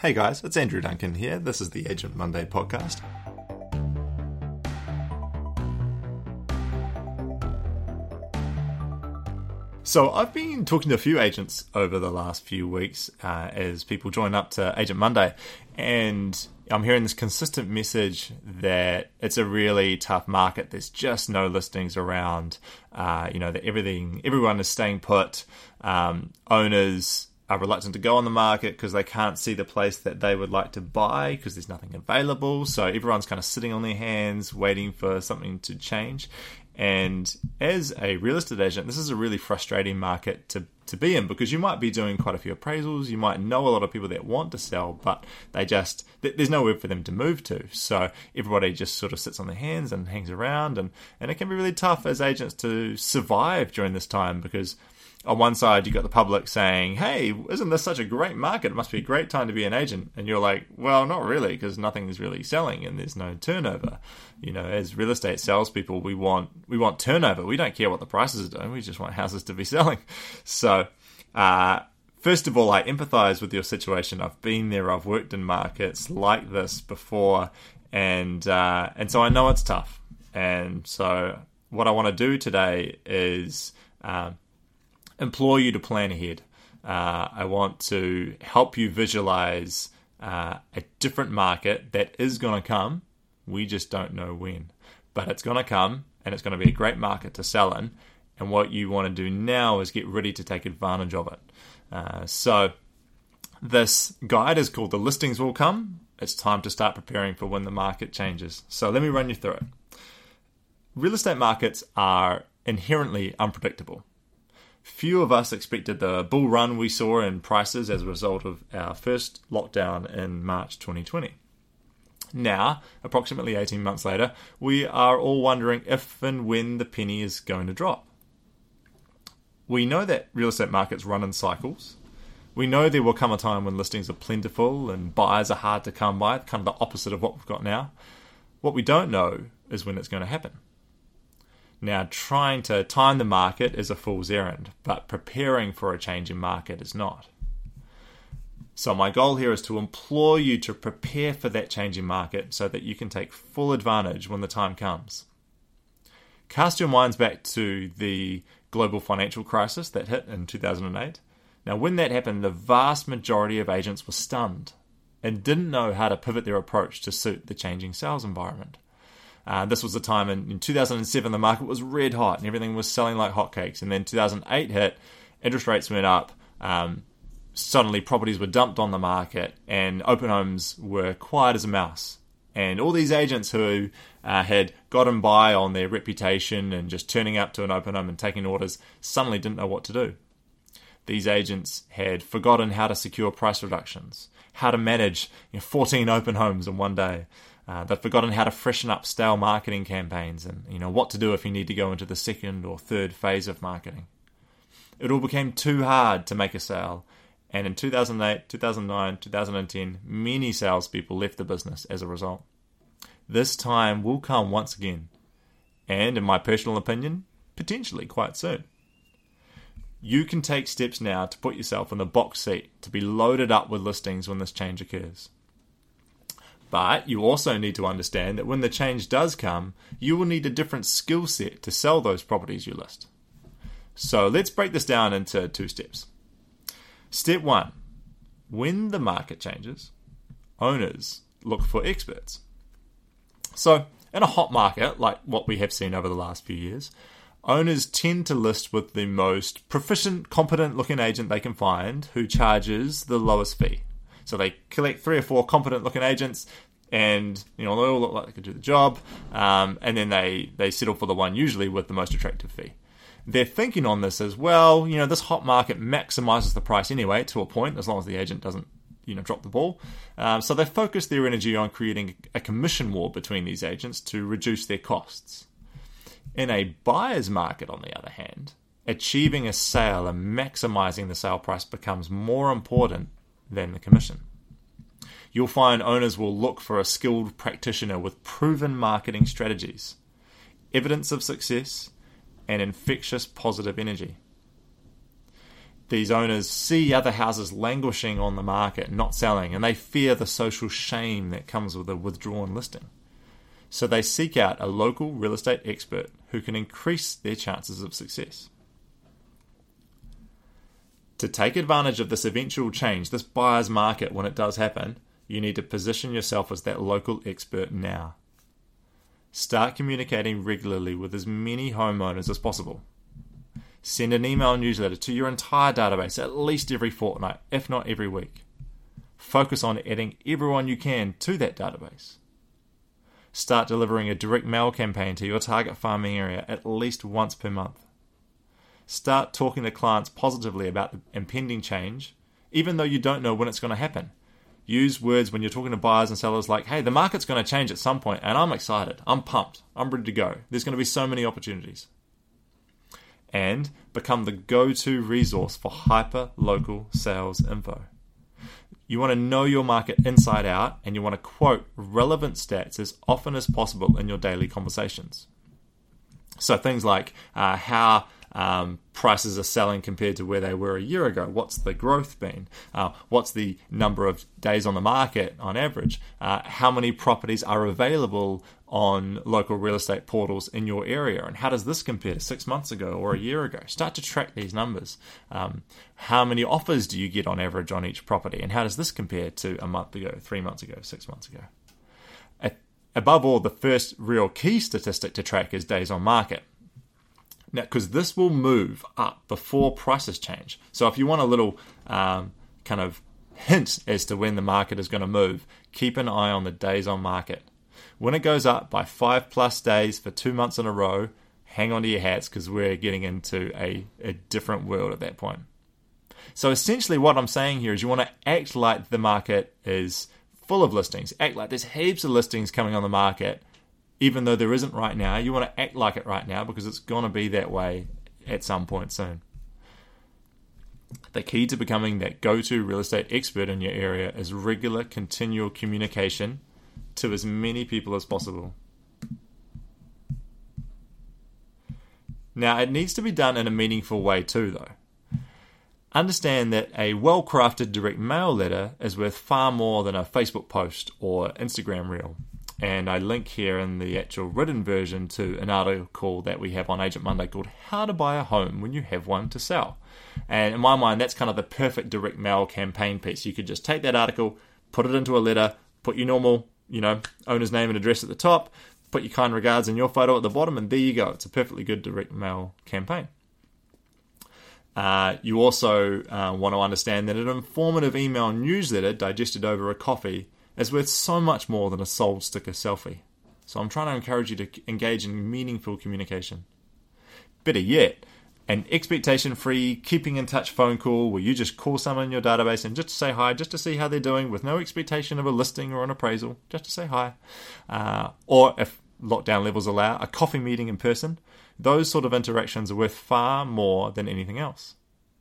Hey guys, it's Andrew Duncan here. This is the Agent Monday podcast. So, I've been talking to a few agents over the last few weeks uh, as people join up to Agent Monday, and I'm hearing this consistent message that it's a really tough market. There's just no listings around. Uh, you know that everything, everyone is staying put. Um, owners are reluctant to go on the market because they can't see the place that they would like to buy because there's nothing available. So everyone's kind of sitting on their hands waiting for something to change. And as a real estate agent, this is a really frustrating market to, to be in because you might be doing quite a few appraisals. You might know a lot of people that want to sell, but they just, there's nowhere for them to move to. So everybody just sort of sits on their hands and hangs around. And, and it can be really tough as agents to survive during this time because on one side you got the public saying, "Hey, isn't this such a great market? It must be a great time to be an agent." And you're like, "Well, not really, because nothing is really selling and there's no turnover." You know, as real estate salespeople, we want we want turnover. We don't care what the prices are doing. We just want houses to be selling. So, uh, first of all, I empathise with your situation. I've been there. I've worked in markets like this before, and uh, and so I know it's tough. And so, what I want to do today is. Um, implore you to plan ahead. Uh, I want to help you visualize uh, a different market that is going to come. We just don't know when, but it's going to come and it's going to be a great market to sell in. And what you want to do now is get ready to take advantage of it. Uh, so, this guide is called The Listings Will Come. It's time to start preparing for when the market changes. So, let me run you through it. Real estate markets are inherently unpredictable. Few of us expected the bull run we saw in prices as a result of our first lockdown in March 2020. Now, approximately 18 months later, we are all wondering if and when the penny is going to drop. We know that real estate markets run in cycles. We know there will come a time when listings are plentiful and buyers are hard to come by, kind of the opposite of what we've got now. What we don't know is when it's going to happen. Now, trying to time the market is a fool's errand, but preparing for a change in market is not. So, my goal here is to implore you to prepare for that change in market so that you can take full advantage when the time comes. Cast your minds back to the global financial crisis that hit in 2008. Now, when that happened, the vast majority of agents were stunned and didn't know how to pivot their approach to suit the changing sales environment. Uh, this was the time in, in 2007 the market was red hot and everything was selling like hotcakes. And then 2008 hit, interest rates went up. Um, suddenly, properties were dumped on the market, and open homes were quiet as a mouse. And all these agents who uh, had gotten by on their reputation and just turning up to an open home and taking orders suddenly didn't know what to do. These agents had forgotten how to secure price reductions, how to manage you know, 14 open homes in one day, uh, they've forgotten how to freshen up stale marketing campaigns and you know what to do if you need to go into the second or third phase of marketing. It all became too hard to make a sale, and in 2008, 2009, 2010, many salespeople left the business as a result. This time will come once again, and in my personal opinion, potentially quite soon. You can take steps now to put yourself in the box seat to be loaded up with listings when this change occurs. But you also need to understand that when the change does come, you will need a different skill set to sell those properties you list. So let's break this down into two steps. Step one when the market changes, owners look for experts. So, in a hot market like what we have seen over the last few years, owners tend to list with the most proficient, competent looking agent they can find who charges the lowest fee. So they collect three or four competent looking agents, and you know they all look like they could do the job, um, and then they they settle for the one usually with the most attractive fee. Their thinking on this is well, you know, this hot market maximizes the price anyway to a point, as long as the agent doesn't you know drop the ball. Um, so they focus their energy on creating a commission war between these agents to reduce their costs. In a buyer's market, on the other hand, achieving a sale and maximizing the sale price becomes more important than the commission. You'll find owners will look for a skilled practitioner with proven marketing strategies, evidence of success, and infectious positive energy. these owners see other houses languishing on the market, not selling, and they fear the social shame that comes with a withdrawn listing. So they seek out a local real estate expert who can increase their chances of success. To take advantage of this eventual change, this buyer's market, when it does happen, you need to position yourself as that local expert now. Start communicating regularly with as many homeowners as possible. Send an email newsletter to your entire database at least every fortnight, if not every week. Focus on adding everyone you can to that database. Start delivering a direct mail campaign to your target farming area at least once per month. Start talking to clients positively about the impending change, even though you don't know when it's going to happen. Use words when you're talking to buyers and sellers like, hey, the market's going to change at some point, and I'm excited. I'm pumped. I'm ready to go. There's going to be so many opportunities. And become the go to resource for hyper local sales info. You want to know your market inside out and you want to quote relevant stats as often as possible in your daily conversations. So things like uh, how um, prices are selling compared to where they were a year ago? What's the growth been? Uh, what's the number of days on the market on average? Uh, how many properties are available on local real estate portals in your area? And how does this compare to six months ago or a year ago? Start to track these numbers. Um, how many offers do you get on average on each property? And how does this compare to a month ago, three months ago, six months ago? Above all, the first real key statistic to track is days on market. Now, because this will move up before prices change. So if you want a little um, kind of hint as to when the market is going to move, keep an eye on the days on market. When it goes up by five plus days for two months in a row, hang on to your hats because we're getting into a, a different world at that point. So essentially, what I'm saying here is you want to act like the market is full of listings, act like there's heaps of listings coming on the market even though there isn't right now, you want to act like it right now because it's going to be that way at some point soon. The key to becoming that go to real estate expert in your area is regular, continual communication to as many people as possible. Now, it needs to be done in a meaningful way too, though. Understand that a well crafted direct mail letter is worth far more than a Facebook post or Instagram reel and I link here in the actual written version to an article that we have on Agent Monday called How to Buy a Home When You Have One to Sell. And in my mind, that's kind of the perfect direct mail campaign piece. You could just take that article, put it into a letter, put your normal, you know, owner's name and address at the top, put your kind regards and your photo at the bottom, and there you go. It's a perfectly good direct mail campaign. Uh, you also uh, want to understand that an informative email newsletter digested over a coffee is worth so much more than a sold sticker selfie. So I'm trying to encourage you to engage in meaningful communication. Better yet, an expectation free, keeping in touch phone call where you just call someone in your database and just to say hi, just to see how they're doing with no expectation of a listing or an appraisal, just to say hi. Uh, or if lockdown levels allow, a coffee meeting in person. Those sort of interactions are worth far more than anything else,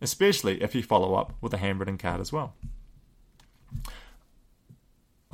especially if you follow up with a handwritten card as well.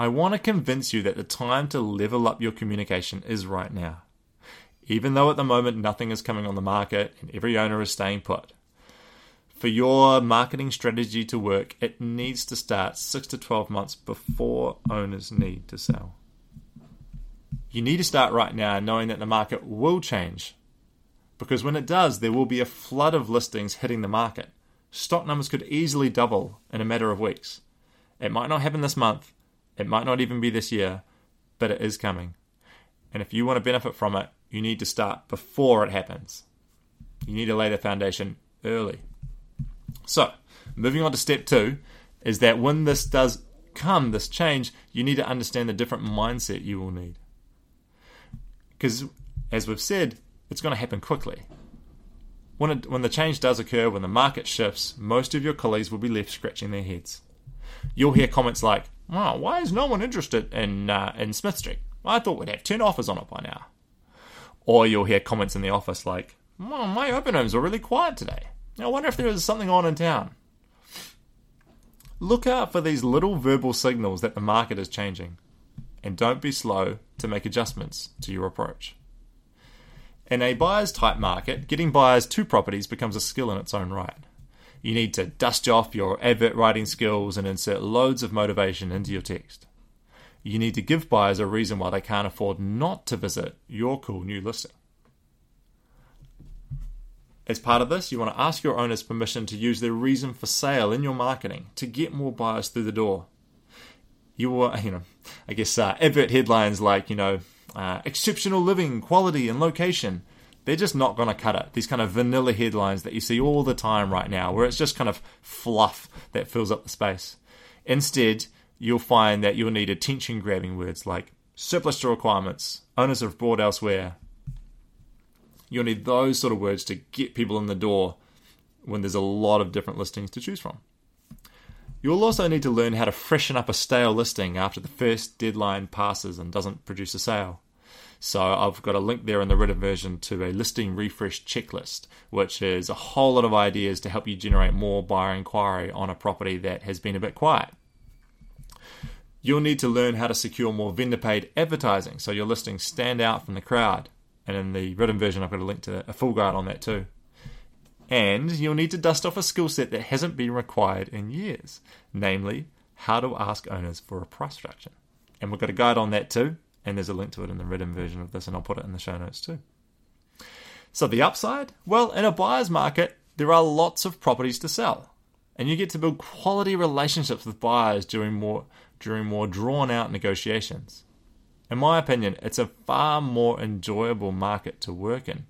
I want to convince you that the time to level up your communication is right now. Even though at the moment nothing is coming on the market and every owner is staying put. For your marketing strategy to work, it needs to start 6 to 12 months before owners need to sell. You need to start right now knowing that the market will change. Because when it does, there will be a flood of listings hitting the market. Stock numbers could easily double in a matter of weeks. It might not happen this month, it might not even be this year, but it is coming. And if you want to benefit from it, you need to start before it happens. You need to lay the foundation early. So, moving on to step two is that when this does come, this change, you need to understand the different mindset you will need. Because, as we've said, it's going to happen quickly. When, it, when the change does occur, when the market shifts, most of your colleagues will be left scratching their heads. You'll hear comments like, Why is no one interested in uh, in Smith Street? I thought we'd have 10 offers on it by now. Or you'll hear comments in the office like, oh, my open homes are really quiet today. I wonder if there is something on in town. Look out for these little verbal signals that the market is changing, and don't be slow to make adjustments to your approach. In a buyer's type market, getting buyers to properties becomes a skill in its own right. You need to dust off your advert writing skills and insert loads of motivation into your text. You need to give buyers a reason why they can't afford not to visit your cool new listing. As part of this, you want to ask your owners permission to use their reason for sale in your marketing to get more buyers through the door. You will, you know, I guess uh, advert headlines like, you know, uh, exceptional living, quality, and location. They're just not going to cut it. These kind of vanilla headlines that you see all the time right now, where it's just kind of fluff that fills up the space. Instead, you'll find that you'll need attention grabbing words like surplus to requirements, owners have bought elsewhere, You'll need those sort of words to get people in the door when there's a lot of different listings to choose from. You'll also need to learn how to freshen up a stale listing after the first deadline passes and doesn't produce a sale. So I've got a link there in the written version to a listing refresh checklist, which is a whole lot of ideas to help you generate more buyer inquiry on a property that has been a bit quiet. You'll need to learn how to secure more vendor paid advertising so your listings stand out from the crowd. And in the written version, I've got a link to a full guide on that too. And you'll need to dust off a skill set that hasn't been required in years, namely how to ask owners for a price reduction. And we've got a guide on that too, and there's a link to it in the written version of this, and I'll put it in the show notes too. So, the upside? Well, in a buyer's market, there are lots of properties to sell, and you get to build quality relationships with buyers during more, during more drawn out negotiations. In my opinion, it's a far more enjoyable market to work in.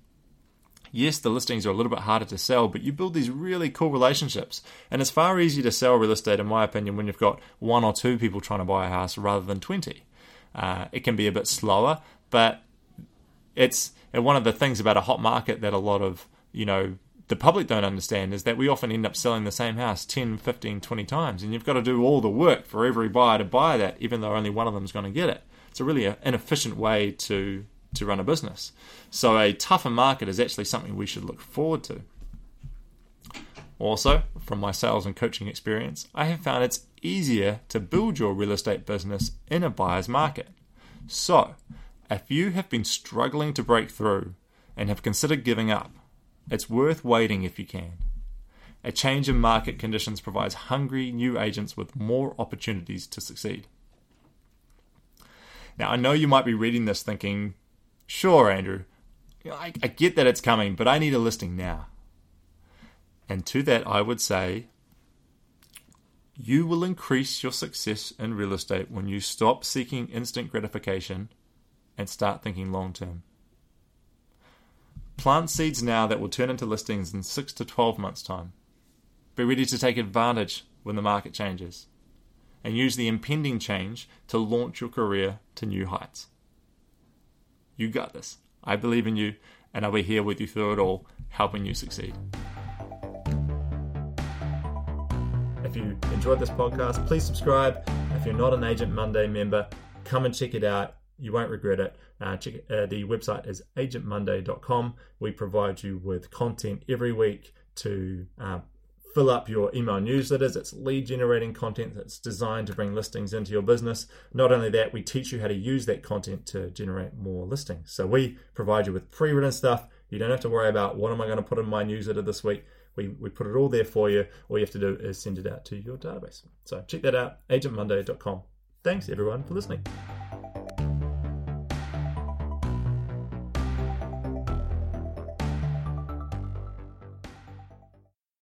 Yes, the listings are a little bit harder to sell, but you build these really cool relationships. And it's far easier to sell real estate, in my opinion, when you've got one or two people trying to buy a house rather than 20. Uh, it can be a bit slower, but it's one of the things about a hot market that a lot of, you know, the public don't understand is that we often end up selling the same house 10, 15, 20 times. And you've got to do all the work for every buyer to buy that, even though only one of them is going to get it. It's a really inefficient way to to run a business. So a tougher market is actually something we should look forward to. Also, from my sales and coaching experience, I have found it's easier to build your real estate business in a buyer's market. So, if you have been struggling to break through and have considered giving up, it's worth waiting if you can. A change in market conditions provides hungry new agents with more opportunities to succeed. Now, I know you might be reading this thinking, sure, Andrew, I, I get that it's coming, but I need a listing now. And to that, I would say, you will increase your success in real estate when you stop seeking instant gratification and start thinking long term. Plant seeds now that will turn into listings in 6 to 12 months' time. Be ready to take advantage when the market changes and use the impending change to launch your career to new heights. You got this. I believe in you, and I'll be here with you through it all, helping you succeed. If you enjoyed this podcast, please subscribe. If you're not an Agent Monday member, come and check it out. You won't regret it. Uh, check, uh, the website is agentmonday.com. We provide you with content every week to uh, fill up your email newsletters. It's lead generating content that's designed to bring listings into your business. Not only that, we teach you how to use that content to generate more listings. So we provide you with pre written stuff. You don't have to worry about what am I going to put in my newsletter this week. We, we put it all there for you. All you have to do is send it out to your database. So check that out, agentmonday.com. Thanks everyone for listening.